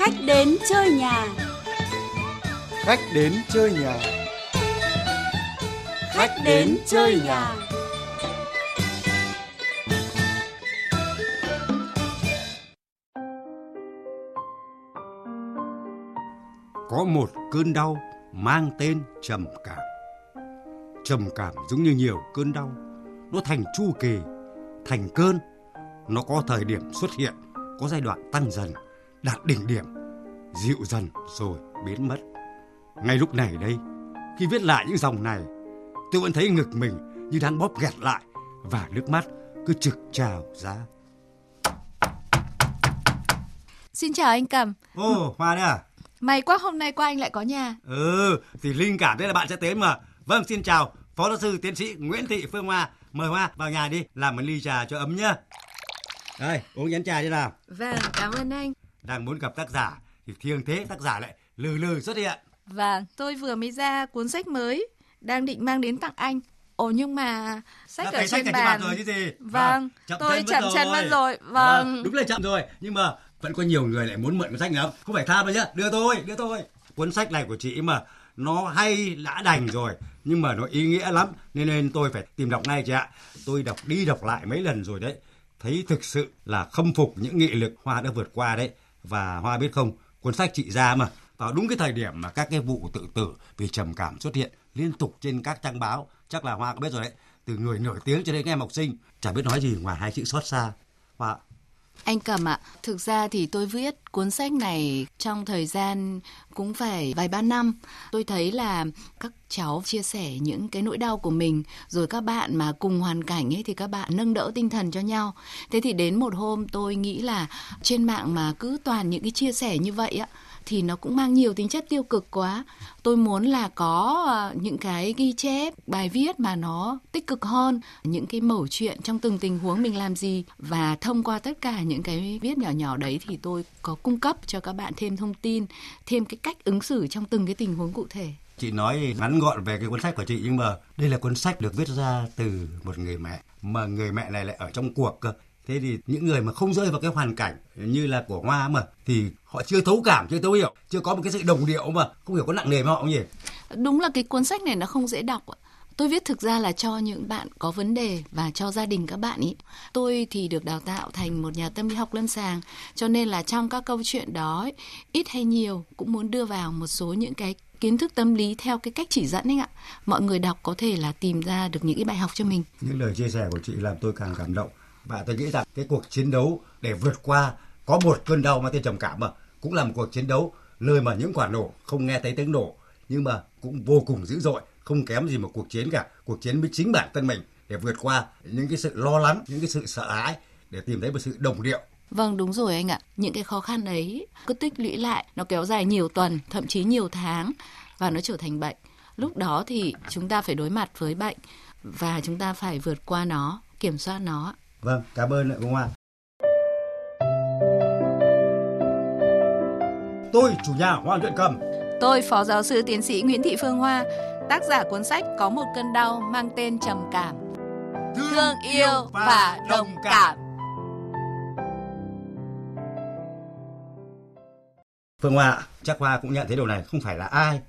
Khách đến chơi nhà. Khách đến chơi nhà. Khách đến chơi nhà. Có một cơn đau mang tên trầm cảm. Trầm cảm giống như nhiều cơn đau, nó thành chu kỳ, thành cơn. Nó có thời điểm xuất hiện, có giai đoạn tăng dần, đạt đỉnh điểm, dịu dần rồi biến mất. Ngay lúc này đây, khi viết lại những dòng này, tôi vẫn thấy ngực mình như đang bóp nghẹt lại và nước mắt cứ trực trào ra. Xin chào anh Cầm. Ô, Hoa đấy à? May quá hôm nay qua anh lại có nhà. Ừ, thì linh cảm đấy là bạn sẽ đến mà. Vâng, xin chào, Phó giáo sư tiến sĩ Nguyễn Thị Phương Hoa. Mời Hoa vào nhà đi, làm một ly trà cho ấm nhá. Đây, uống chén trà đi nào. Vâng, cảm ơn anh. Đang muốn gặp tác giả thì thiêng thế tác giả lại lừ lừ xuất hiện. Vâng, tôi vừa mới ra cuốn sách mới, đang định mang đến tặng anh. Ồ nhưng mà sách Đã ở trên sách bàn. rồi chứ gì. Vâng, chậm tôi chậm chân mất rồi. Vâng. À, đúng là chậm rồi, nhưng mà vẫn có nhiều người lại muốn mượn cuốn sách này không? Không phải tham đâu nhá, đưa tôi, đưa tôi. Cuốn sách này của chị mà nó hay đã đành rồi nhưng mà nó ý nghĩa lắm nên nên tôi phải tìm đọc ngay chị ạ tôi đọc đi đọc lại mấy lần rồi đấy thấy thực sự là khâm phục những nghị lực hoa đã vượt qua đấy và hoa biết không, cuốn sách chị ra mà, vào đúng cái thời điểm mà các cái vụ tự tử vì trầm cảm xuất hiện liên tục trên các trang báo. Chắc là hoa có biết rồi đấy, từ người nổi tiếng cho đến các em học sinh, chả biết nói gì ngoài hai chữ xót xa. Hoa anh Cầm ạ, thực ra thì tôi viết cuốn sách này trong thời gian cũng phải vài ba năm. Tôi thấy là các cháu chia sẻ những cái nỗi đau của mình, rồi các bạn mà cùng hoàn cảnh ấy thì các bạn nâng đỡ tinh thần cho nhau. Thế thì đến một hôm tôi nghĩ là trên mạng mà cứ toàn những cái chia sẻ như vậy á, thì nó cũng mang nhiều tính chất tiêu cực quá. Tôi muốn là có ờ, những cái ghi chép, bài viết mà nó tích cực hơn, những cái mẩu chuyện trong từng tình huống mình làm gì và thông qua tất cả những cái viết nhỏ nhỏ đấy thì tôi có cung cấp cho các bạn thêm thông tin, thêm cái cách ứng xử trong từng cái tình huống cụ thể. chị nói ngắn gọn về cái cuốn sách của chị nhưng mà đây là cuốn sách được viết ra từ một người mẹ mà người mẹ này lại ở trong cuộc cơ thế thì những người mà không rơi vào cái hoàn cảnh như là của hoa mà thì họ chưa thấu cảm chưa thấu hiểu chưa có một cái sự đồng điệu mà không hiểu có nặng nề với họ không nhỉ Đúng là cái cuốn sách này nó không dễ đọc ạ. Tôi viết thực ra là cho những bạn có vấn đề và cho gia đình các bạn ý. Tôi thì được đào tạo thành một nhà tâm lý học lâm sàng, cho nên là trong các câu chuyện đó ít hay nhiều cũng muốn đưa vào một số những cái kiến thức tâm lý theo cái cách chỉ dẫn ấy ạ. Mọi người đọc có thể là tìm ra được những cái bài học cho mình. những lời chia sẻ của chị làm tôi càng cảm động và tôi nghĩ rằng cái cuộc chiến đấu để vượt qua có một cơn đau mang tên trầm cảm mà cũng là một cuộc chiến đấu nơi mà những quả nổ không nghe thấy tiếng nổ nhưng mà cũng vô cùng dữ dội không kém gì một cuộc chiến cả cuộc chiến với chính bản thân mình để vượt qua những cái sự lo lắng những cái sự sợ hãi để tìm thấy một sự đồng điệu Vâng đúng rồi anh ạ. Những cái khó khăn ấy cứ tích lũy lại, nó kéo dài nhiều tuần, thậm chí nhiều tháng và nó trở thành bệnh. Lúc đó thì chúng ta phải đối mặt với bệnh và chúng ta phải vượt qua nó, kiểm soát nó vâng cảm ơn cô Hoa tôi chủ nhà Hoa Luyện Cầm Tôi Phó Giáo sư Tiến sĩ Nguyễn Thị Phương Hoa, tác giả cuốn sách Có một cơn đau mang tên trầm cảm. Thương yêu và đồng cảm. Phương Hoa chắc Hoa cũng nhận thấy điều này không phải là ai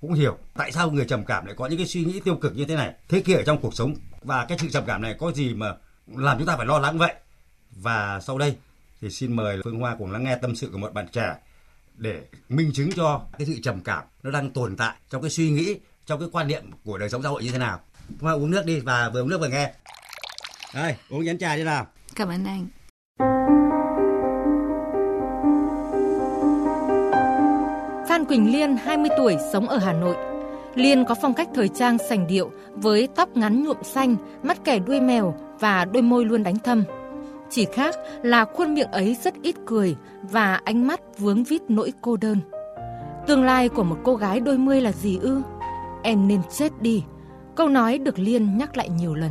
cũng hiểu tại sao người trầm cảm lại có những cái suy nghĩ tiêu cực như thế này thế kia ở trong cuộc sống và cái sự trầm cảm này có gì mà làm chúng ta phải lo lắng vậy và sau đây thì xin mời Phương Hoa cùng lắng nghe tâm sự của một bạn trẻ để minh chứng cho cái sự trầm cảm nó đang tồn tại trong cái suy nghĩ trong cái quan niệm của đời sống xã hội như thế nào Phương Hoa uống nước đi và vừa uống nước vừa nghe đây uống chén trà đi nào Cảm ơn anh. Phan Quỳnh Liên, 20 tuổi, sống ở Hà Nội. Liên có phong cách thời trang sành điệu với tóc ngắn nhuộm xanh, mắt kẻ đuôi mèo và đôi môi luôn đánh thâm. Chỉ khác là khuôn miệng ấy rất ít cười và ánh mắt vướng vít nỗi cô đơn. Tương lai của một cô gái đôi mươi là gì ư? Em nên chết đi. Câu nói được Liên nhắc lại nhiều lần.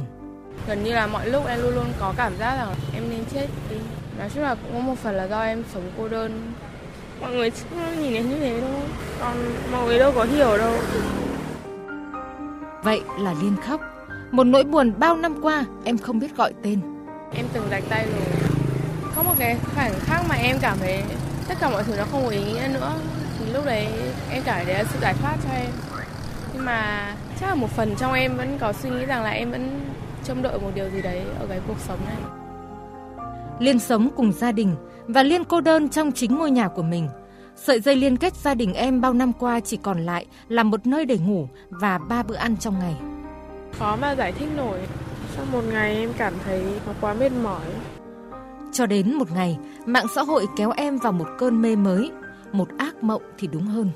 gần như là mọi lúc em luôn luôn có cảm giác rằng em nên chết đi nói chung là cũng có một phần là do em sống cô đơn mọi người nhìn em như thế thôi còn mọi người đâu có hiểu đâu Vậy là Liên khóc. Một nỗi buồn bao năm qua em không biết gọi tên. em từng rạch tay rồi có một cái khoảnh khắc mà em cảm thấy tất cả mọi thứ nó không có ý nghĩa nữa thì lúc đấy em cảm thấy sự giải thoát cho em nhưng mà chắc là một phần trong em vẫn có suy nghĩ rằng là em vẫn trông đợi một điều gì đấy ở cái cuộc sống này Liên sống cùng gia đình và Liên cô đơn trong chính ngôi nhà của mình. Sợi dây liên kết gia đình em bao năm qua chỉ còn lại là một nơi để ngủ và ba bữa ăn trong ngày. Khó mà giải thích nổi. Sau một ngày em cảm thấy nó quá mệt mỏi. Cho đến một ngày, mạng xã hội kéo em vào một cơn mê mới, một ác mộng thì đúng hơn.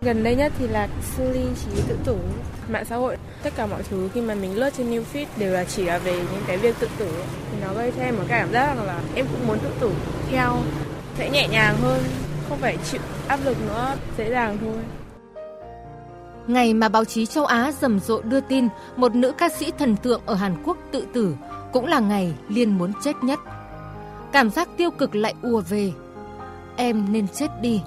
Gần đây nhất thì là sư ly trí tự tử. Mạng xã hội, tất cả mọi thứ khi mà mình lướt trên new feed đều là chỉ là về những cái việc tự tử Thì nó gây cho em một cảm giác rằng là em cũng muốn tự tử theo. Sẽ nhẹ nhàng hơn, không phải chịu áp lực nữa, dễ dàng thôi Ngày mà báo chí châu Á rầm rộ đưa tin một nữ ca sĩ thần tượng ở Hàn Quốc tự tử cũng là ngày Liên muốn chết nhất. Cảm giác tiêu cực lại ùa về. Em nên chết đi.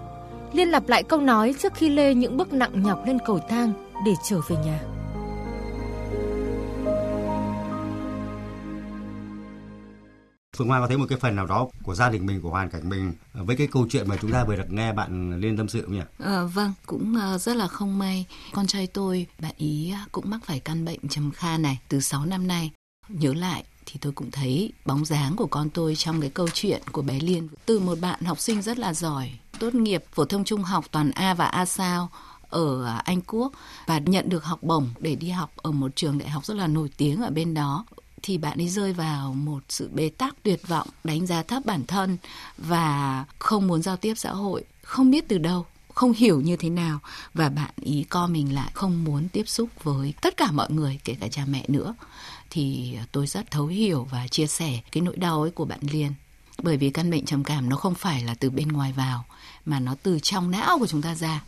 Liên lặp lại câu nói trước khi lê những bước nặng nhọc lên cầu thang để trở về nhà. Phương Hoa có thấy một cái phần nào đó của gia đình mình, của hoàn cảnh mình ờ, với cái câu chuyện mà chúng ta vừa được nghe bạn Liên tâm sự không nhỉ? À, vâng, cũng ờ, rất là không may. Con trai tôi, bạn ý cũng mắc phải căn bệnh trầm kha này từ 6 năm nay. Nhớ lại thì tôi cũng thấy bóng dáng của con tôi trong cái câu chuyện của bé Liên. Từ một bạn học sinh rất là giỏi, tốt nghiệp phổ thông trung học toàn A và A sao ở Anh Quốc và nhận được học bổng để đi học ở một trường đại học rất là nổi tiếng ở bên đó thì bạn ấy rơi vào một sự bế tắc tuyệt vọng, đánh giá thấp bản thân và không muốn giao tiếp xã hội, không biết từ đâu không hiểu như thế nào. Và bạn ý co mình lại không muốn tiếp xúc với tất cả mọi người kể cả cha mẹ nữa. Thì tôi rất thấu hiểu và chia sẻ cái nỗi đau ấy của bạn Liên. Bởi vì căn bệnh trầm cảm nó không phải là từ bên ngoài vào mà nó từ trong não của chúng ta ra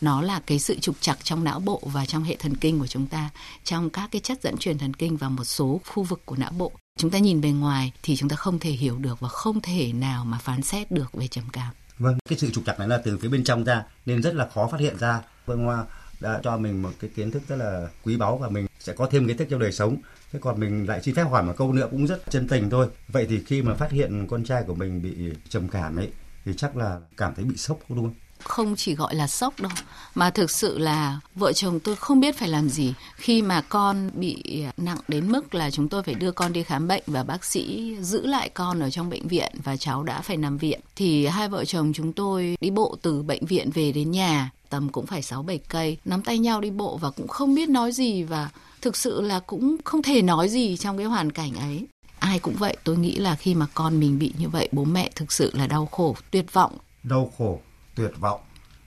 nó là cái sự trục trặc trong não bộ và trong hệ thần kinh của chúng ta trong các cái chất dẫn truyền thần kinh và một số khu vực của não bộ chúng ta nhìn bề ngoài thì chúng ta không thể hiểu được và không thể nào mà phán xét được về trầm cảm Vâng, cái sự trục trặc này là từ phía bên trong ra nên rất là khó phát hiện ra. vâng Hoa đã cho mình một cái kiến thức rất là quý báu và mình sẽ có thêm kiến thức trong đời sống. Thế còn mình lại xin phép hỏi một câu nữa cũng rất chân tình thôi. Vậy thì khi mà phát hiện con trai của mình bị trầm cảm ấy thì chắc là cảm thấy bị sốc đúng không? không chỉ gọi là sốc đâu mà thực sự là vợ chồng tôi không biết phải làm gì khi mà con bị nặng đến mức là chúng tôi phải đưa con đi khám bệnh và bác sĩ giữ lại con ở trong bệnh viện và cháu đã phải nằm viện thì hai vợ chồng chúng tôi đi bộ từ bệnh viện về đến nhà tầm cũng phải 6 7 cây, nắm tay nhau đi bộ và cũng không biết nói gì và thực sự là cũng không thể nói gì trong cái hoàn cảnh ấy. Ai cũng vậy, tôi nghĩ là khi mà con mình bị như vậy, bố mẹ thực sự là đau khổ, tuyệt vọng. Đau khổ, tuyệt vọng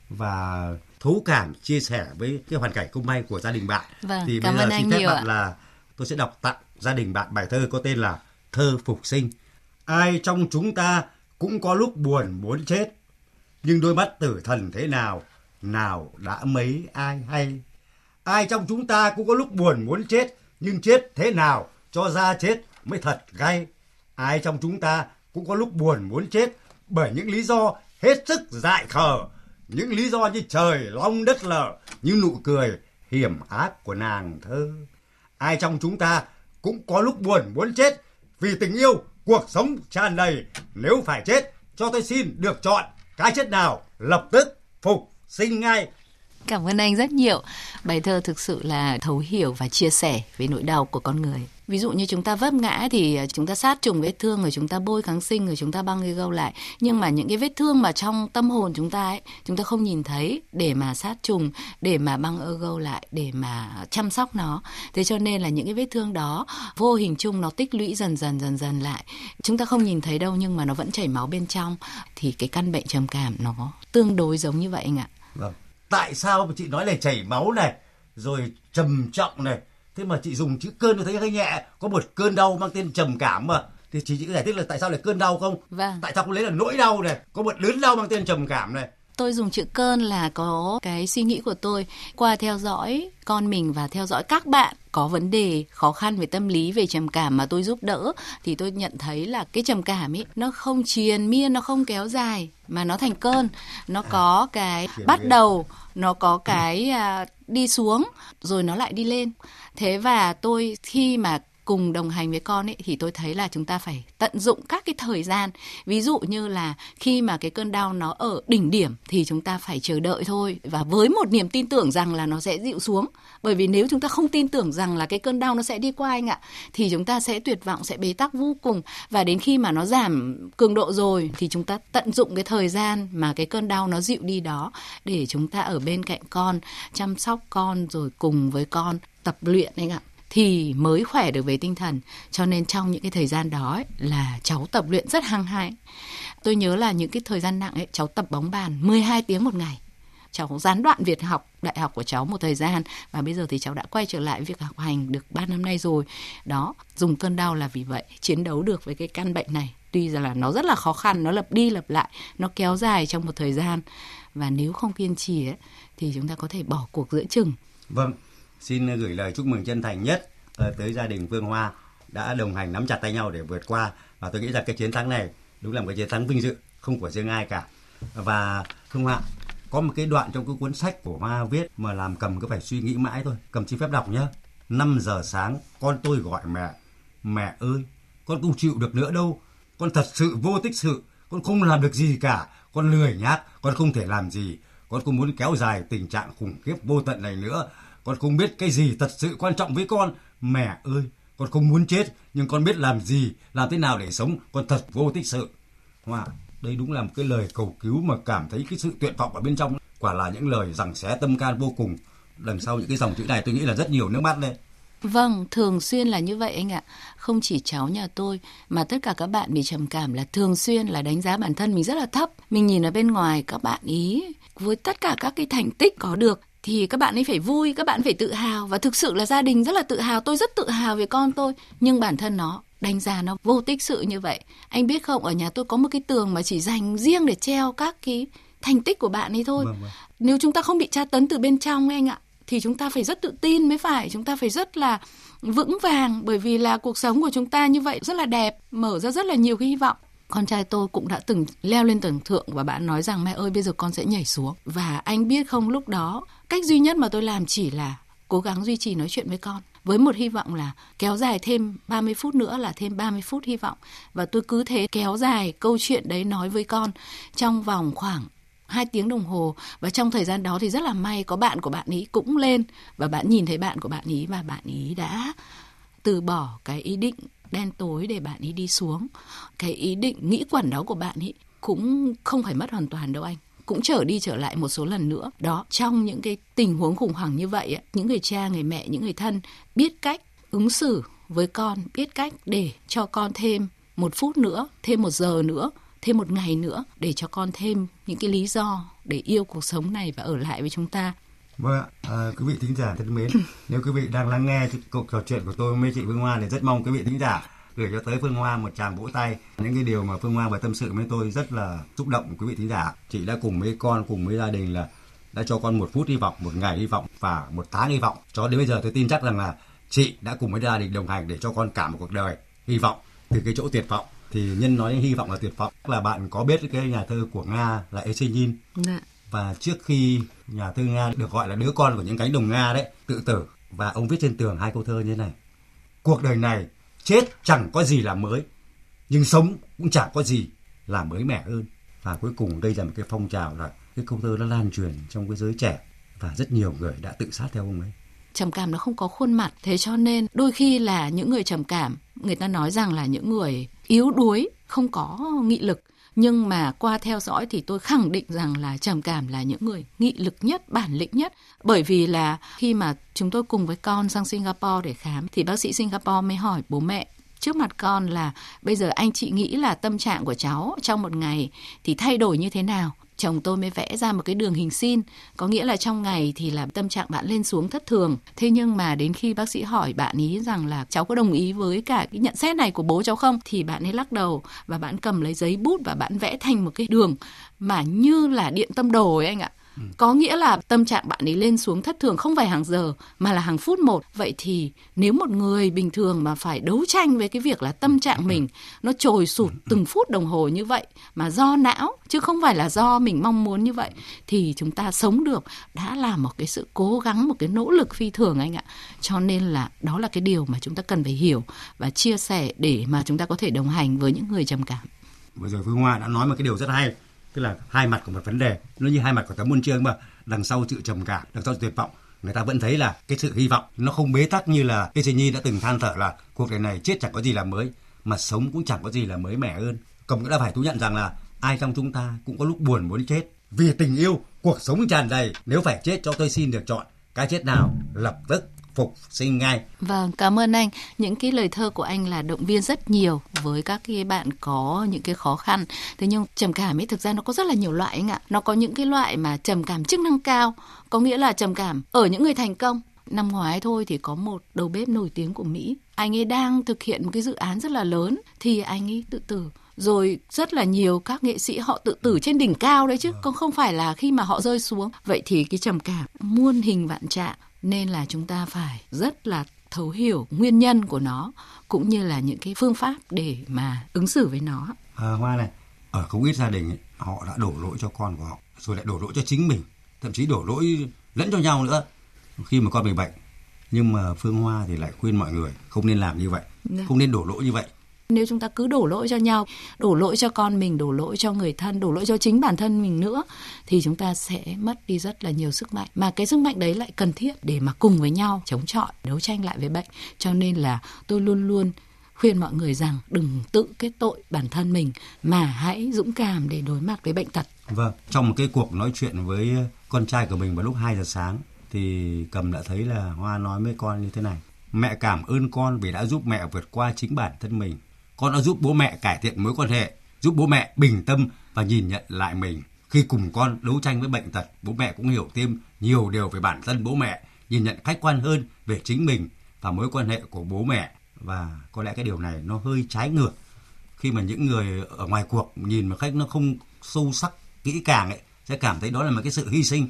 và thấu cảm chia sẻ với cái hoàn cảnh không may của gia đình bạn. Vâng, thì cảm bây giờ xin phép bạn ạ. là tôi sẽ đọc tặng gia đình bạn bài thơ có tên là Thơ Phục Sinh. Ai trong chúng ta cũng có lúc buồn muốn chết, nhưng đôi mắt tử thần thế nào, nào đã mấy ai hay. Ai trong chúng ta cũng có lúc buồn muốn chết, nhưng chết thế nào cho ra chết mới thật gay. Ai trong chúng ta cũng có lúc buồn muốn chết bởi những lý do hết sức dại khờ, những lý do như trời long đất lở, như nụ cười hiểm ác của nàng thơ. Ai trong chúng ta cũng có lúc buồn muốn chết vì tình yêu, cuộc sống tràn đầy. Nếu phải chết, cho tôi xin được chọn cái chết nào lập tức phục sinh ngay. Cảm ơn anh rất nhiều. Bài thơ thực sự là thấu hiểu và chia sẻ về nỗi đau của con người. Ví dụ như chúng ta vấp ngã thì ờ, chúng ta sát trùng vết thương rồi chúng ta bôi kháng sinh rồi chúng ta băng gây gâu lại. Nhưng mà những cái vết thương mà trong tâm hồn chúng ta ấy, chúng ta không nhìn thấy để mà sát trùng, để mà băng ơ gâu lại, để mà chăm sóc nó. Thế cho nên là những cái vết thương đó vô hình chung nó tích lũy dần dần dần dần lại. Chúng ta không nhìn thấy đâu nhưng mà nó vẫn chảy máu bên trong. Thì cái căn bệnh trầm cảm nó tương đối giống như vậy anh ạ. Vâng. Tại sao mà chị nói là chảy máu này, rồi trầm trọng này, thế mà chị dùng chữ cơn tôi thấy hơi nhẹ, có một cơn đau mang tên trầm cảm mà. Thì chị chỉ có giải thích là tại sao lại cơn đau không? Vâng. Tại sao không lấy là nỗi đau này, có một đớn đau mang tên trầm cảm này. Tôi dùng chữ cơn là có cái suy nghĩ của tôi qua theo dõi con mình và theo dõi các bạn có vấn đề khó khăn về tâm lý về trầm cảm mà tôi giúp đỡ thì tôi nhận thấy là cái trầm cảm ấy nó không triền miên nó không kéo dài mà nó thành cơn nó có cái bắt đầu nó có cái à, đi xuống rồi nó lại đi lên thế và tôi khi mà cùng đồng hành với con ấy, thì tôi thấy là chúng ta phải tận dụng các cái thời gian. Ví dụ như là khi mà cái cơn đau nó ở đỉnh điểm thì chúng ta phải chờ đợi thôi. Và với một niềm tin tưởng rằng là nó sẽ dịu xuống. Bởi vì nếu chúng ta không tin tưởng rằng là cái cơn đau nó sẽ đi qua anh ạ, thì chúng ta sẽ tuyệt vọng, sẽ bế tắc vô cùng. Và đến khi mà nó giảm cường độ rồi, thì chúng ta tận dụng cái thời gian mà cái cơn đau nó dịu đi đó để chúng ta ở bên cạnh con, chăm sóc con, rồi cùng với con tập luyện anh ạ thì mới khỏe được về tinh thần. Cho nên trong những cái thời gian đó ấy, là cháu tập luyện rất hăng hái. Tôi nhớ là những cái thời gian nặng ấy cháu tập bóng bàn 12 tiếng một ngày. Cháu gián đoạn việc học đại học của cháu một thời gian và bây giờ thì cháu đã quay trở lại việc học hành được 3 năm nay rồi. Đó dùng cơn đau là vì vậy chiến đấu được với cái căn bệnh này. Tuy rằng là nó rất là khó khăn nó lặp đi lặp lại nó kéo dài trong một thời gian. Và nếu không kiên trì ấy, thì chúng ta có thể bỏ cuộc giữa chừng. Vâng xin gửi lời chúc mừng chân thành nhất tới gia đình Phương Hoa đã đồng hành nắm chặt tay nhau để vượt qua. Và tôi nghĩ rằng cái chiến thắng này đúng là một cái chiến thắng vinh dự, không của riêng ai cả. Và Phương Hoa, có một cái đoạn trong cái cuốn sách của Hoa viết mà làm cầm cứ phải suy nghĩ mãi thôi. Cầm xin phép đọc nhé 5 giờ sáng, con tôi gọi mẹ. Mẹ ơi, con không chịu được nữa đâu. Con thật sự vô tích sự. Con không làm được gì cả. Con lười nhác. Con không thể làm gì. Con không muốn kéo dài tình trạng khủng khiếp vô tận này nữa con không biết cái gì thật sự quan trọng với con. Mẹ ơi con không muốn chết nhưng con biết làm gì làm thế nào để sống. Con thật vô tích sự. Hòa, đây đúng là một cái lời cầu cứu mà cảm thấy cái sự tuyệt vọng ở bên trong. Quả là những lời rằng xé tâm can vô cùng. Đằng sau những cái dòng chữ này tôi nghĩ là rất nhiều nước mắt đây. Vâng, thường xuyên là như vậy anh ạ. Không chỉ cháu nhà tôi mà tất cả các bạn bị trầm cảm là thường xuyên là đánh giá bản thân mình rất là thấp. Mình nhìn ở bên ngoài các bạn ý với tất cả các cái thành tích có được thì các bạn ấy phải vui, các bạn phải tự hào và thực sự là gia đình rất là tự hào, tôi rất tự hào về con tôi, nhưng bản thân nó đánh giá nó vô tích sự như vậy. Anh biết không, ở nhà tôi có một cái tường mà chỉ dành riêng để treo các cái thành tích của bạn ấy thôi. Vâng, vâng. Nếu chúng ta không bị tra tấn từ bên trong anh ạ, thì chúng ta phải rất tự tin mới phải, chúng ta phải rất là vững vàng bởi vì là cuộc sống của chúng ta như vậy rất là đẹp, mở ra rất là nhiều cái hy vọng con trai tôi cũng đã từng leo lên tầng thượng và bạn nói rằng, mẹ ơi, bây giờ con sẽ nhảy xuống. Và anh biết không, lúc đó, cách duy nhất mà tôi làm chỉ là cố gắng duy trì nói chuyện với con, với một hy vọng là kéo dài thêm 30 phút nữa, là thêm 30 phút hy vọng. Và tôi cứ thế kéo dài câu chuyện đấy nói với con trong vòng khoảng hai tiếng đồng hồ. Và trong thời gian đó thì rất là may có bạn của bạn ý cũng lên và bạn nhìn thấy bạn của bạn ý và bạn ý đã từ bỏ cái ý định đen tối để bạn ấy đi xuống. Cái ý định, nghĩ quẩn đó của bạn ấy cũng không phải mất hoàn toàn đâu anh. Cũng trở đi trở lại một số lần nữa. Đó, trong những cái tình huống khủng hoảng như vậy những người cha, người mẹ, những người thân biết cách ứng xử với con, biết cách để cho con thêm một phút nữa, thêm một giờ nữa, thêm một ngày nữa để cho con thêm những cái lý do để yêu cuộc sống này và ở lại với chúng ta. Vâng ạ, à, quý vị thính giả thân mến, nếu quý vị đang lắng nghe cuộc trò chuyện của tôi với chị Phương Hoa thì rất mong quý vị thính giả gửi cho tới Phương Hoa một tràng vỗ tay. Những cái điều mà Phương Hoa vừa tâm sự với tôi rất là xúc động quý vị thính giả. Chị đã cùng với con, cùng với gia đình là đã cho con một phút hy vọng, một ngày hy vọng và một tháng hy vọng. Cho đến bây giờ tôi tin chắc rằng là chị đã cùng với gia đình đồng hành để cho con cả một cuộc đời hy vọng từ cái chỗ tuyệt vọng thì nhân nói hy vọng là tuyệt vọng là bạn có biết cái nhà thơ của nga là Esenin dạ và trước khi nhà thơ Nga được gọi là đứa con của những cánh đồng Nga đấy, tự tử. Và ông viết trên tường hai câu thơ như thế này. Cuộc đời này, chết chẳng có gì là mới, nhưng sống cũng chẳng có gì là mới mẻ hơn. Và cuối cùng đây là một cái phong trào là cái câu thơ nó lan truyền trong cái giới trẻ. Và rất nhiều người đã tự sát theo ông ấy. Trầm cảm nó không có khuôn mặt, thế cho nên đôi khi là những người trầm cảm, người ta nói rằng là những người yếu đuối, không có nghị lực nhưng mà qua theo dõi thì tôi khẳng định rằng là trầm cảm là những người nghị lực nhất, bản lĩnh nhất. Bởi vì là khi mà chúng tôi cùng với con sang Singapore để khám thì bác sĩ Singapore mới hỏi bố mẹ, trước mặt con là bây giờ anh chị nghĩ là tâm trạng của cháu trong một ngày thì thay đổi như thế nào? Chồng tôi mới vẽ ra một cái đường hình sin có nghĩa là trong ngày thì là tâm trạng bạn lên xuống thất thường. Thế nhưng mà đến khi bác sĩ hỏi bạn ý rằng là cháu có đồng ý với cả cái nhận xét này của bố cháu không, thì bạn ấy lắc đầu và bạn cầm lấy giấy bút và bạn vẽ thành một cái đường mà như là điện tâm đồ ấy anh ạ có nghĩa là tâm trạng bạn ấy lên xuống thất thường không phải hàng giờ, mà là hàng phút một. Vậy thì nếu một người bình thường mà phải đấu tranh với cái việc là tâm trạng mình nó trồi sụt từng phút đồng hồ như vậy, mà do não, chứ không phải là do mình mong muốn như vậy, thì chúng ta sống được. Đã là một cái sự cố gắng, một cái nỗ lực phi thường anh ạ. Cho nên là đó là cái điều mà chúng ta cần phải hiểu và chia sẻ để mà chúng ta có thể đồng hành với những người trầm cảm. Vừa rồi Phương Hoa đã nói một cái điều rất hay tức là hai mặt của một vấn đề. Nó như hai mặt của tấm môn chương mà. Đằng sau sự trầm cảm, đằng sau tuyệt vọng, người ta vẫn thấy là cái sự hy vọng nó không bế tắc như là Ê Nhi đã từng than thở là cuộc đời này chết chẳng có gì là mới, mà sống cũng chẳng có gì là mới mẻ hơn. Cộng cũng đã phải thú nhận rằng là ai trong chúng ta cũng có lúc buồn muốn chết. Vì tình yêu, cuộc sống tràn đầy. Nếu phải chết cho tôi xin được chọn, cái chết nào lập tức phục sinh ngay. Vâng, cảm ơn anh. Những cái lời thơ của anh là động viên rất nhiều với các cái bạn có những cái khó khăn. Thế nhưng trầm cảm ấy thực ra nó có rất là nhiều loại anh ạ. Nó có những cái loại mà trầm cảm chức năng cao, có nghĩa là trầm cảm ở những người thành công. Năm ngoái thôi thì có một đầu bếp nổi tiếng của Mỹ, anh ấy đang thực hiện một cái dự án rất là lớn thì anh ấy tự tử rồi rất là nhiều các nghệ sĩ họ tự tử trên đỉnh cao đấy chứ còn không phải là khi mà họ rơi xuống vậy thì cái trầm cảm muôn hình vạn trạng nên là chúng ta phải rất là thấu hiểu nguyên nhân của nó cũng như là những cái phương pháp để mà ứng xử với nó. À, Hoa này, ở không ít gia đình ấy, họ đã đổ lỗi cho con của họ, rồi lại đổ lỗi cho chính mình, thậm chí đổ lỗi lẫn cho nhau nữa khi mà con bị bệnh. Nhưng mà Phương Hoa thì lại khuyên mọi người không nên làm như vậy, Được. Dạ. không nên đổ lỗi như vậy nếu chúng ta cứ đổ lỗi cho nhau đổ lỗi cho con mình đổ lỗi cho người thân đổ lỗi cho chính bản thân mình nữa thì chúng ta sẽ mất đi rất là nhiều sức mạnh mà cái sức mạnh đấy lại cần thiết để mà cùng với nhau chống chọi đấu tranh lại với bệnh cho nên là tôi luôn luôn khuyên mọi người rằng đừng tự kết tội bản thân mình mà hãy dũng cảm để đối mặt với bệnh tật. Vâng, trong một cái cuộc nói chuyện với con trai của mình vào lúc 2 giờ sáng thì Cầm đã thấy là Hoa nói với con như thế này. Mẹ cảm ơn con vì đã giúp mẹ vượt qua chính bản thân mình con đã giúp bố mẹ cải thiện mối quan hệ, giúp bố mẹ bình tâm và nhìn nhận lại mình. Khi cùng con đấu tranh với bệnh tật, bố mẹ cũng hiểu thêm nhiều điều về bản thân bố mẹ, nhìn nhận khách quan hơn về chính mình và mối quan hệ của bố mẹ. Và có lẽ cái điều này nó hơi trái ngược khi mà những người ở ngoài cuộc nhìn một cách nó không sâu sắc kỹ càng ấy sẽ cảm thấy đó là một cái sự hy sinh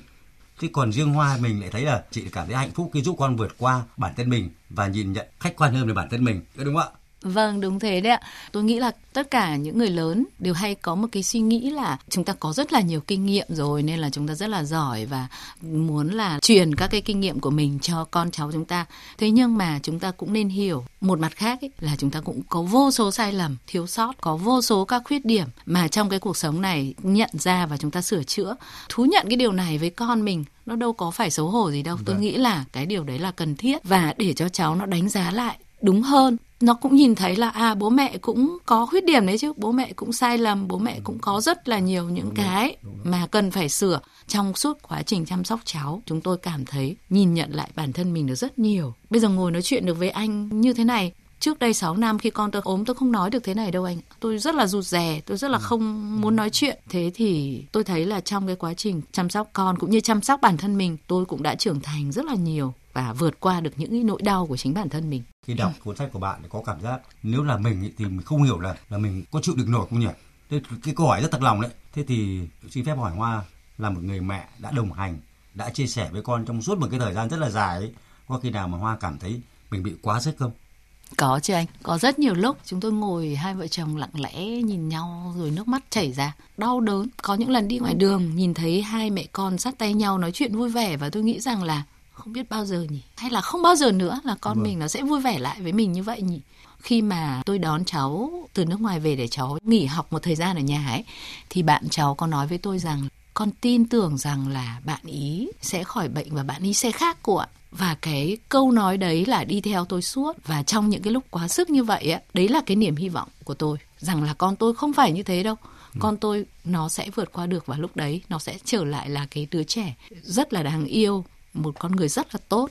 Thế còn riêng Hoa mình lại thấy là chị cảm thấy hạnh phúc khi giúp con vượt qua bản thân mình và nhìn nhận khách quan hơn về bản thân mình. Đúng không ạ? Vâng, đúng thế đấy ạ. Tôi nghĩ là tất cả những người lớn đều hay có một cái suy nghĩ là chúng ta có rất là nhiều kinh nghiệm rồi nên là chúng ta rất là giỏi và muốn là truyền các cái kinh nghiệm của mình cho con cháu chúng ta. Thế nhưng mà chúng ta cũng nên hiểu một mặt khác ấy, là chúng ta cũng có vô số sai lầm, thiếu sót, có vô số các khuyết điểm mà trong cái cuộc sống này nhận ra và chúng ta sửa chữa. Thú nhận cái điều này với con mình nó đâu có phải xấu hổ gì đâu. Tôi vâng. nghĩ là cái điều đấy là cần thiết và để cho cháu nó đánh giá lại đúng hơn. Nó cũng nhìn thấy là à bố mẹ cũng có khuyết điểm đấy chứ. Bố mẹ cũng sai lầm bố mẹ cũng có rất là nhiều những cái mà cần phải sửa. Trong suốt quá trình chăm sóc cháu chúng tôi cảm thấy nhìn nhận lại bản thân mình được rất nhiều. Bây giờ ngồi nói chuyện được với anh như thế này trước đây 6 năm khi con tôi ốm tôi không nói được thế này đâu anh. Tôi rất là rụt rè tôi rất là không muốn nói chuyện. Thế thì tôi thấy là trong cái quá trình chăm sóc con cũng như chăm sóc bản thân mình tôi cũng đã trưởng thành rất là nhiều và vượt qua được những nỗi đau của chính bản thân mình. Khi đọc cuốn sách của bạn có cảm giác nếu là mình thì mình không hiểu là là mình có chịu được nổi không nhỉ? Thế cái câu hỏi rất thật lòng đấy. Thế thì xin phép hỏi hoa là một người mẹ đã đồng hành đã chia sẻ với con trong suốt một cái thời gian rất là dài ấy có khi nào mà hoa cảm thấy mình bị quá sức không? Có chứ anh, có rất nhiều lúc chúng tôi ngồi hai vợ chồng lặng lẽ nhìn nhau rồi nước mắt chảy ra, đau đớn. Có những lần đi ngoài đường nhìn thấy hai mẹ con sát tay nhau nói chuyện vui vẻ và tôi nghĩ rằng là không biết bao giờ nhỉ? Hay là không bao giờ nữa là con vâng. mình nó sẽ vui vẻ lại với mình như vậy nhỉ? Khi mà tôi đón cháu từ nước ngoài về để cháu nghỉ học một thời gian ở nhà ấy thì bạn cháu có nói với tôi rằng con tin tưởng rằng là bạn ý sẽ khỏi bệnh và bạn ý sẽ khác của ạ. Và cái câu nói đấy là đi theo tôi suốt. Và trong những cái lúc quá sức như vậy á đấy là cái niềm hy vọng của tôi rằng là con tôi không phải như thế đâu. Ừ. con tôi nó sẽ vượt qua được và lúc đấy nó sẽ trở lại là cái đứa trẻ rất là đáng yêu một con người rất là tốt.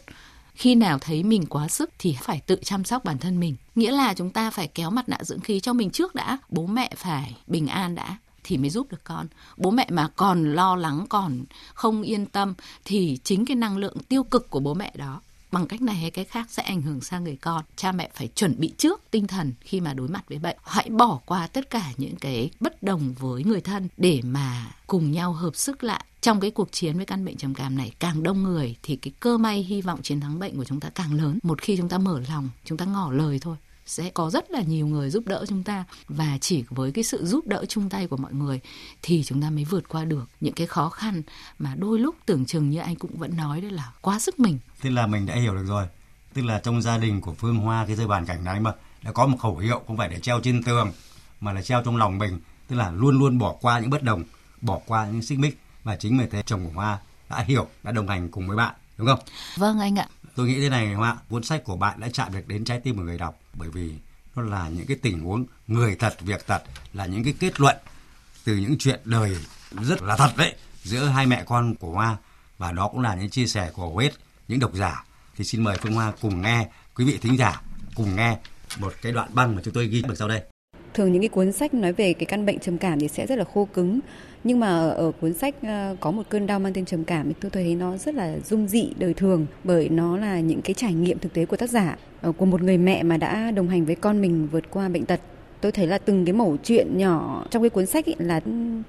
Khi nào thấy mình quá sức thì phải tự chăm sóc bản thân mình. Nghĩa là chúng ta phải kéo mặt nạ dưỡng khí cho mình trước đã. Bố mẹ phải bình an đã thì mới giúp được con. Bố mẹ mà còn lo lắng, còn không yên tâm thì chính cái năng lượng tiêu cực của bố mẹ đó bằng cách này hay cách khác sẽ ảnh hưởng sang người con. Cha mẹ phải chuẩn bị trước tinh thần khi mà đối mặt với bệnh. Hãy bỏ qua tất cả những cái bất đồng với người thân để mà cùng nhau hợp sức lại trong cái cuộc chiến với căn bệnh trầm cảm này càng đông người thì cái cơ may hy vọng chiến thắng bệnh của chúng ta càng lớn một khi chúng ta mở lòng chúng ta ngỏ lời thôi sẽ có rất là nhiều người giúp đỡ chúng ta và chỉ với cái sự giúp đỡ chung tay của mọi người thì chúng ta mới vượt qua được những cái khó khăn mà đôi lúc tưởng chừng như anh cũng vẫn nói đấy là quá sức mình. Tức là mình đã hiểu được rồi. Tức là trong gia đình của Phương Hoa cái rơi bàn cảnh này mà đã có một khẩu hiệu không phải để treo trên tường mà là treo trong lòng mình, tức là luôn luôn bỏ qua những bất đồng, bỏ qua những xích mích và chính vì thế chồng của Hoa đã hiểu, đã đồng hành cùng với bạn, đúng không? Vâng anh ạ. Tôi nghĩ thế này Hoa, cuốn sách của bạn đã chạm được đến trái tim của người đọc bởi vì nó là những cái tình huống người thật việc thật là những cái kết luận từ những chuyện đời rất là thật đấy giữa hai mẹ con của Hoa và đó cũng là những chia sẻ của hầu hết những độc giả thì xin mời Phương Hoa cùng nghe quý vị thính giả cùng nghe một cái đoạn băng mà chúng tôi ghi được sau đây thường những cái cuốn sách nói về cái căn bệnh trầm cảm thì sẽ rất là khô cứng. Nhưng mà ở cuốn sách ờ, có một cơn đau mang tên trầm cảm thì tôi thấy nó rất là dung dị đời thường bởi nó là những cái trải nghiệm thực tế của tác giả ờ, của một người mẹ mà đã đồng hành với con mình vượt qua bệnh tật tôi thấy là từng cái mẩu chuyện nhỏ trong cái cuốn sách ấy là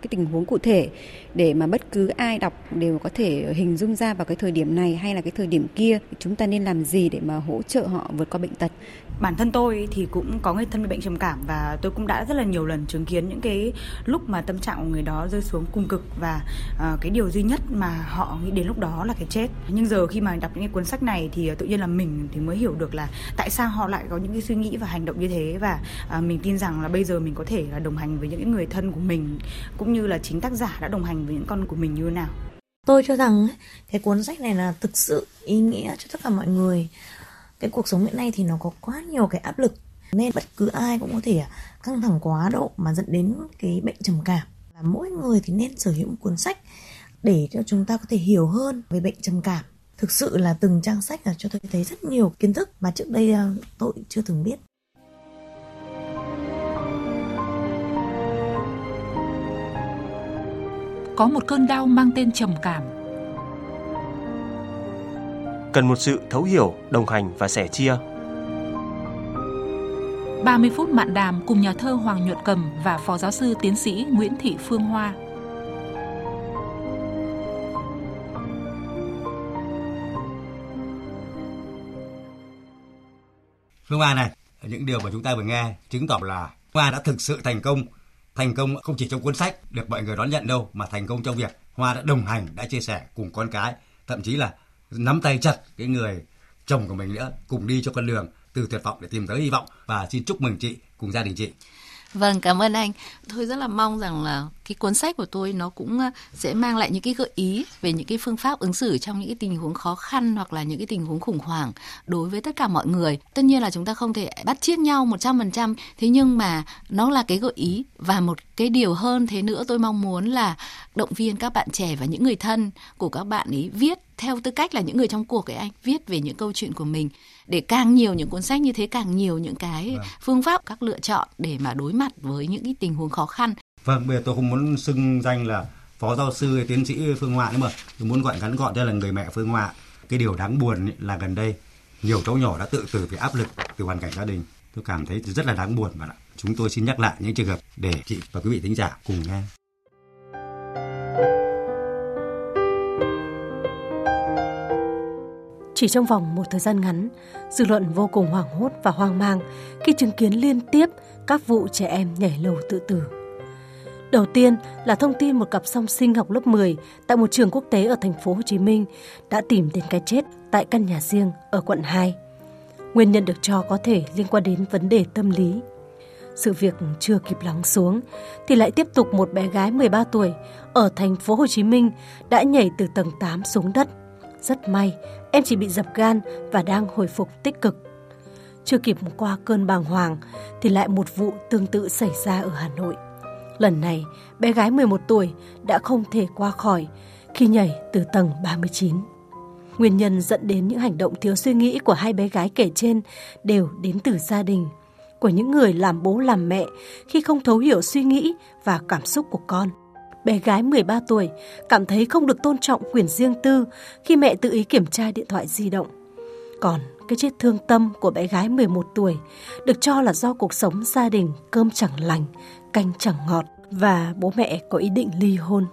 cái tình huống cụ thể để mà bất cứ ai đọc đều có thể hình dung ra vào cái thời điểm này hay là cái thời điểm kia. Chúng ta nên làm gì để mà hỗ trợ họ vượt qua bệnh tật? Bản thân tôi thì cũng có người thân bị bệnh trầm cảm và tôi cũng đã rất là nhiều lần chứng kiến những cái lúc mà tâm trạng của người đó rơi xuống cùng cực và uh, cái điều duy nhất mà họ nghĩ đến lúc đó là cái chết. Nhưng giờ khi mà đọc những cái cuốn sách này thì ờ, tự nhiên là mình thì mới hiểu được là tại sao họ lại có những cái suy nghĩ và hành động như thế và uh, mình tin rằng là bây giờ mình có thể là đồng hành với những người thân của mình, cũng như là chính tác giả đã đồng hành với những con của mình như thế nào. Tôi cho rằng cái cuốn sách này là thực sự ý nghĩa cho tất cả mọi người. Cái cuộc sống hiện nay thì nó có quá nhiều cái áp lực, nên bất cứ ai cũng có thể căng thẳng quá độ mà dẫn đến cái bệnh trầm cảm. Và mỗi người thì nên sở hữu một cuốn sách để cho chúng ta có thể hiểu hơn về bệnh trầm cảm. Thực sự là từng trang sách là cho tôi thấy rất nhiều kiến thức mà trước đây ờ, tôi chưa từng biết. Có một cơn đau mang tên trầm cảm cần một sự thấu hiểu, đồng hành và sẻ chia. 30 phút mạn đàm cùng nhà thơ Hoàng Nhuận Cầm và Phó Giáo sư Tiến sĩ Nguyễn Thị Phương Hoa. Phương Hoa này, những điều mà chúng ta vừa nghe chứng tỏ là Hoa đã thực sự thành công. Thành công không chỉ trong cuốn sách được mọi người đón nhận đâu, mà thành công trong việc Hoa đã đồng hành, đã chia sẻ cùng con cái, thậm chí là nắm tay chặt cái người chồng của mình nữa cùng đi cho con đường từ tuyệt vọng để tìm tới hy vọng và xin chúc mừng chị cùng gia đình chị Vâng, cảm ơn anh. Tôi rất là mong rằng là cái cuốn sách của tôi nó cũng ờ, sẽ mang lại những cái gợi ý về những cái phương pháp ứng xử trong những cái tình huống khó khăn hoặc là những cái tình huống khủng hoảng đối với tất cả mọi người. Tất nhiên là chúng ta không thể bắt chiết nhau 100%, thế nhưng mà nó là cái gợi ý và một cái điều hơn thế nữa tôi mong muốn là động viên các bạn trẻ và những người thân của các bạn ấy viết theo tư cách là những người trong cuộc ấy anh viết về những câu chuyện của mình để càng nhiều những cuốn sách như thế càng nhiều những cái vâng. phương pháp các lựa chọn để mà đối mặt với những cái tình huống khó khăn vâng bây giờ tôi không muốn xưng danh là phó giáo sư hay tiến sĩ phương Hoa nữa mà tôi muốn gọi ngắn gọn đây là người mẹ phương Hoa. cái điều đáng buồn là gần đây nhiều cháu nhỏ đã tự tử vì áp lực từ hoàn cảnh gia đình tôi cảm thấy rất là đáng buồn bạn ạ chúng tôi xin nhắc lại những trường hợp để chị và quý vị thính giả cùng nghe Chỉ trong vòng một thời gian ngắn, dư luận vô cùng hoảng hốt và hoang mang khi chứng kiến liên tiếp các vụ trẻ em nhảy lầu tự tử. Đầu tiên là thông tin một cặp song sinh học lớp 10 tại một trường quốc tế ở thành phố Hồ Chí Minh đã tìm đến cái chết tại căn nhà riêng ở quận 2. Nguyên nhân được cho có thể liên quan đến vấn đề tâm lý. Sự việc chưa kịp lắng xuống thì lại tiếp tục một bé gái 13 tuổi ở thành phố Hồ Chí Minh đã nhảy từ tầng 8 xuống đất. Rất may, em chỉ bị dập gan và đang hồi phục tích cực. Chưa kịp qua cơn bàng hoàng thì lại một vụ tương tự xảy ra ở Hà Nội. Lần này, bé gái 11 tuổi đã không thể qua khỏi khi nhảy từ tầng 39. Nguyên nhân dẫn đến những hành động thiếu suy nghĩ của hai bé gái kể trên đều đến từ gia đình, của những người làm bố làm mẹ khi không thấu hiểu suy nghĩ và cảm xúc của con. Bé gái 13 tuổi cảm thấy không được tôn trọng quyền riêng tư khi mẹ tự ý kiểm tra điện thoại di động. Còn cái chết thương tâm của bé gái 11 tuổi được cho là do cuộc sống gia đình cơm chẳng lành, canh chẳng ngọt và bố mẹ có ý định ly hôn.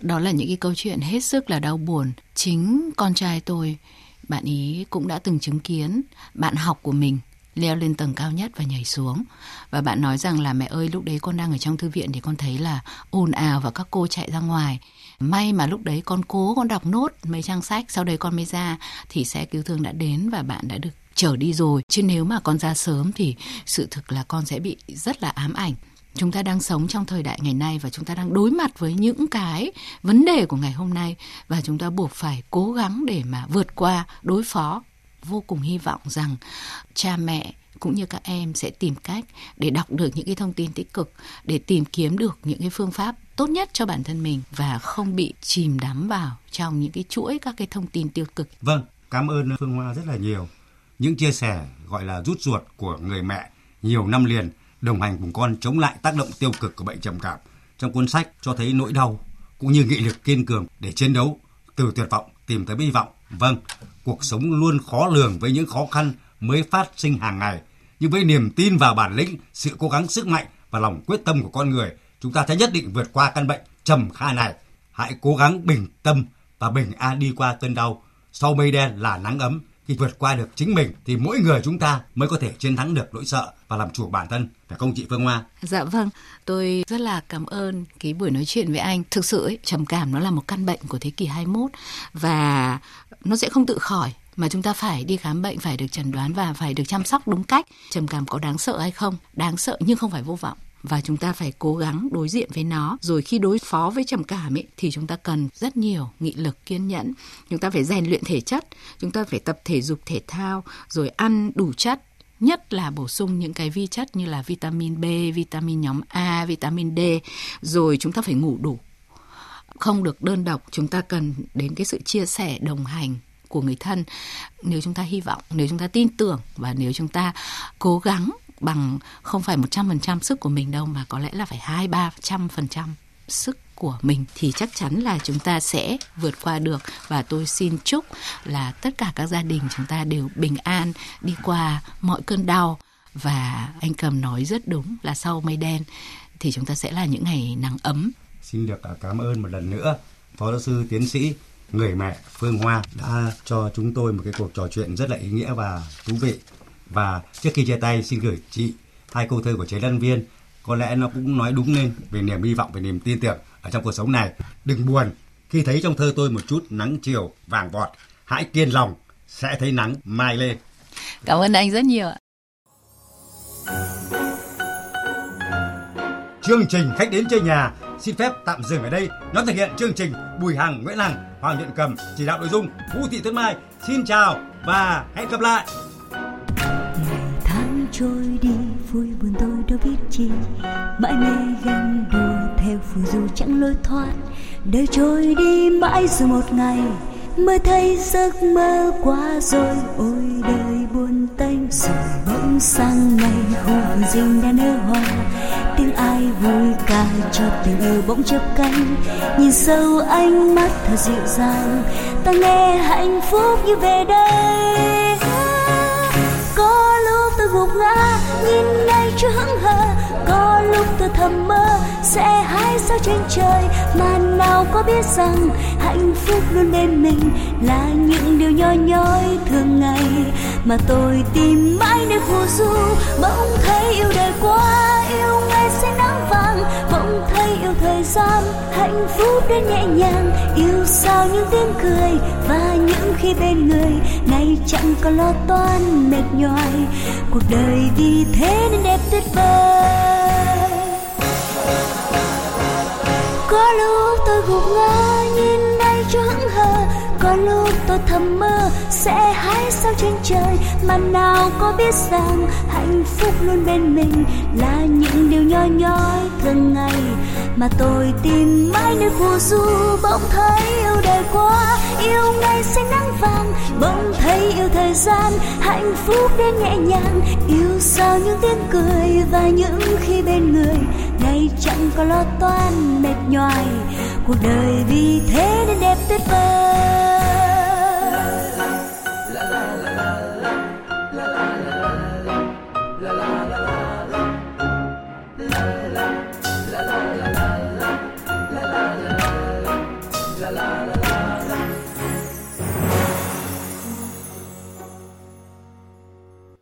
Đó là những cái câu chuyện hết sức là đau buồn. Chính con trai tôi, bạn ý cũng đã từng chứng kiến bạn học của mình leo lên tầng cao nhất và nhảy xuống. Và bạn nói rằng là mẹ ơi lúc đấy con đang ở trong thư viện thì con thấy là ồn ào và các cô chạy ra ngoài. May mà lúc đấy con cố con đọc nốt mấy trang sách, sau đấy con mới ra thì xe cứu thương đã đến và bạn đã được trở đi rồi. Chứ nếu mà con ra sớm thì sự thực là con sẽ bị rất là ám ảnh chúng ta đang sống trong thời đại ngày nay và chúng ta đang đối mặt với những cái vấn đề của ngày hôm nay và chúng ta buộc phải cố gắng để mà vượt qua đối phó vô cùng hy vọng rằng cha mẹ cũng như các em sẽ tìm cách để đọc được những cái thông tin tích cực để tìm kiếm được những cái phương pháp tốt nhất cho bản thân mình và không bị chìm đắm vào trong những cái chuỗi các cái thông tin tiêu cực. Vâng, cảm ơn Phương Hoa rất là nhiều. Những chia sẻ gọi là rút ruột của người mẹ nhiều năm liền đồng hành cùng con chống lại tác động tiêu cực của bệnh trầm cảm. Trong cuốn sách cho thấy nỗi đau cũng như nghị lực kiên cường để chiến đấu từ tuyệt vọng tìm tới hy vọng. Vâng, cuộc sống luôn khó lường với những khó khăn mới phát sinh hàng ngày. Nhưng với niềm tin vào bản lĩnh, sự cố gắng sức mạnh và lòng quyết tâm của con người, chúng ta sẽ nhất định vượt qua căn bệnh trầm kha này. Hãy cố gắng bình tâm và bình an đi qua cơn đau. Sau mây đen là nắng ấm, khi vượt qua được chính mình thì mỗi người chúng ta mới có thể chiến thắng được nỗi sợ và làm chủ bản thân phải không chị Phương Hoa? Dạ vâng, tôi rất là cảm ơn cái buổi nói chuyện với anh. Thực sự ấy, trầm cảm nó là một căn bệnh của thế kỷ 21 và nó sẽ không tự khỏi mà chúng ta phải đi khám bệnh phải được chẩn đoán và phải được chăm sóc đúng cách trầm cảm có đáng sợ hay không đáng sợ nhưng không phải vô vọng và chúng ta phải cố gắng đối diện với nó. Rồi khi đối phó với trầm cảm ấy thì chúng ta cần rất nhiều nghị lực kiên nhẫn. Chúng ta phải rèn luyện thể chất chúng ta phải tập thể dục thể thao rồi ăn đủ chất nhất là bổ sung những cái vi chất như là vitamin B, vitamin nhóm A, vitamin D, rồi chúng ta phải ngủ đủ. Không được đơn độc, chúng ta cần đến cái sự chia sẻ đồng hành của người thân. Nếu chúng ta hy vọng, nếu chúng ta tin tưởng và nếu chúng ta cố gắng bằng không phải 100% sức của mình đâu, mà có lẽ là phải 2 300% sức của mình, thì chắc chắn là chúng ta sẽ vượt qua được và tôi xin chúc là tất cả các gia đình chúng ta đều bình an, đi qua mọi cơn đau và anh cầm nói rất đúng là sau mây đen thì chúng ta sẽ là những ngày nắng ấm. Xin được à, cảm ơn một lần nữa, Phó giáo sư tiến sĩ người mẹ Phương Hoa đã cho chúng tôi một cái cuộc trò chuyện rất là ý nghĩa và thú vị. Và trước khi chia tay xin gửi chị hai câu thơ của chế Lân Viên có lẽ nó cũng nói đúng lên về niềm hy vọng về niềm tin tưởng ở trong cuộc sống này. Đừng buồn khi thấy trong thơ tôi một chút nắng chiều vàng vọt, hãy kiên lòng sẽ thấy nắng mai lên. Cảm ơn anh rất nhiều ạ. Chương trình khách đến chơi nhà xin phép tạm dừng ở đây. Nó thực hiện chương trình Bùi Hằng, Nguyễn Hằng, Hoàng Nhuận Cầm, chỉ đạo nội dung Vũ Thị Tuyết Mai. Xin chào và hẹn gặp lại. Trôi đi, vui buồn tôi đâu biết chi. Mãi mê ghen đùa theo phù du chẳng lối thoát. Đời trôi đi mãi rồi một ngày mới thấy giấc mơ quá rồi. Ôi đời buồn tênh rồi, bỗng sang ngày hồ vườn rình đã nở hoa. Tiếng ai vui ca cho tình yêu bỗng chớp cánh. Nhìn sâu ánh mắt thật dịu dàng, ta nghe hạnh phúc như về đây tôi gục ngã, nhìn ngay chưa hững hờ. Có lúc tôi thầm mơ, sẽ hái sao trên trời. Mà nào có biết rằng hạnh phúc luôn bên mình là những điều nhỏ nhói thường ngày. Mà tôi tìm mãi nơi phù du, bỗng thấy yêu đời quá, yêu ngày sẽ nắng vàng. Bỗng thấy thời gian, hạnh phúc đến nhẹ nhàng. Yêu sao những tiếng cười và những khi bên người ngày chẳng còn lo toan, mệt nhoài. Cuộc đời vì thế nên đẹp tuyệt vời. Có lúc tôi gục ngã, nhìn nay cho hững hờ. Có lúc tôi thầm mơ, sẽ hái sao trên trời. Mà nào có biết rằng hạnh phúc luôn bên mình là những điều nhỏ nhói thường ngày mà tôi tìm mãi nơi phù du bỗng thấy yêu đời quá, yêu ngày xanh nắng vàng, bỗng thấy yêu thời gian, hạnh phúc đến nhẹ nhàng. Yêu sao những tiếng cười và những khi bên người, ngày chẳng có lo toan, mệt nhoài. Cuộc đời vì thế nên đẹp tuyệt vời.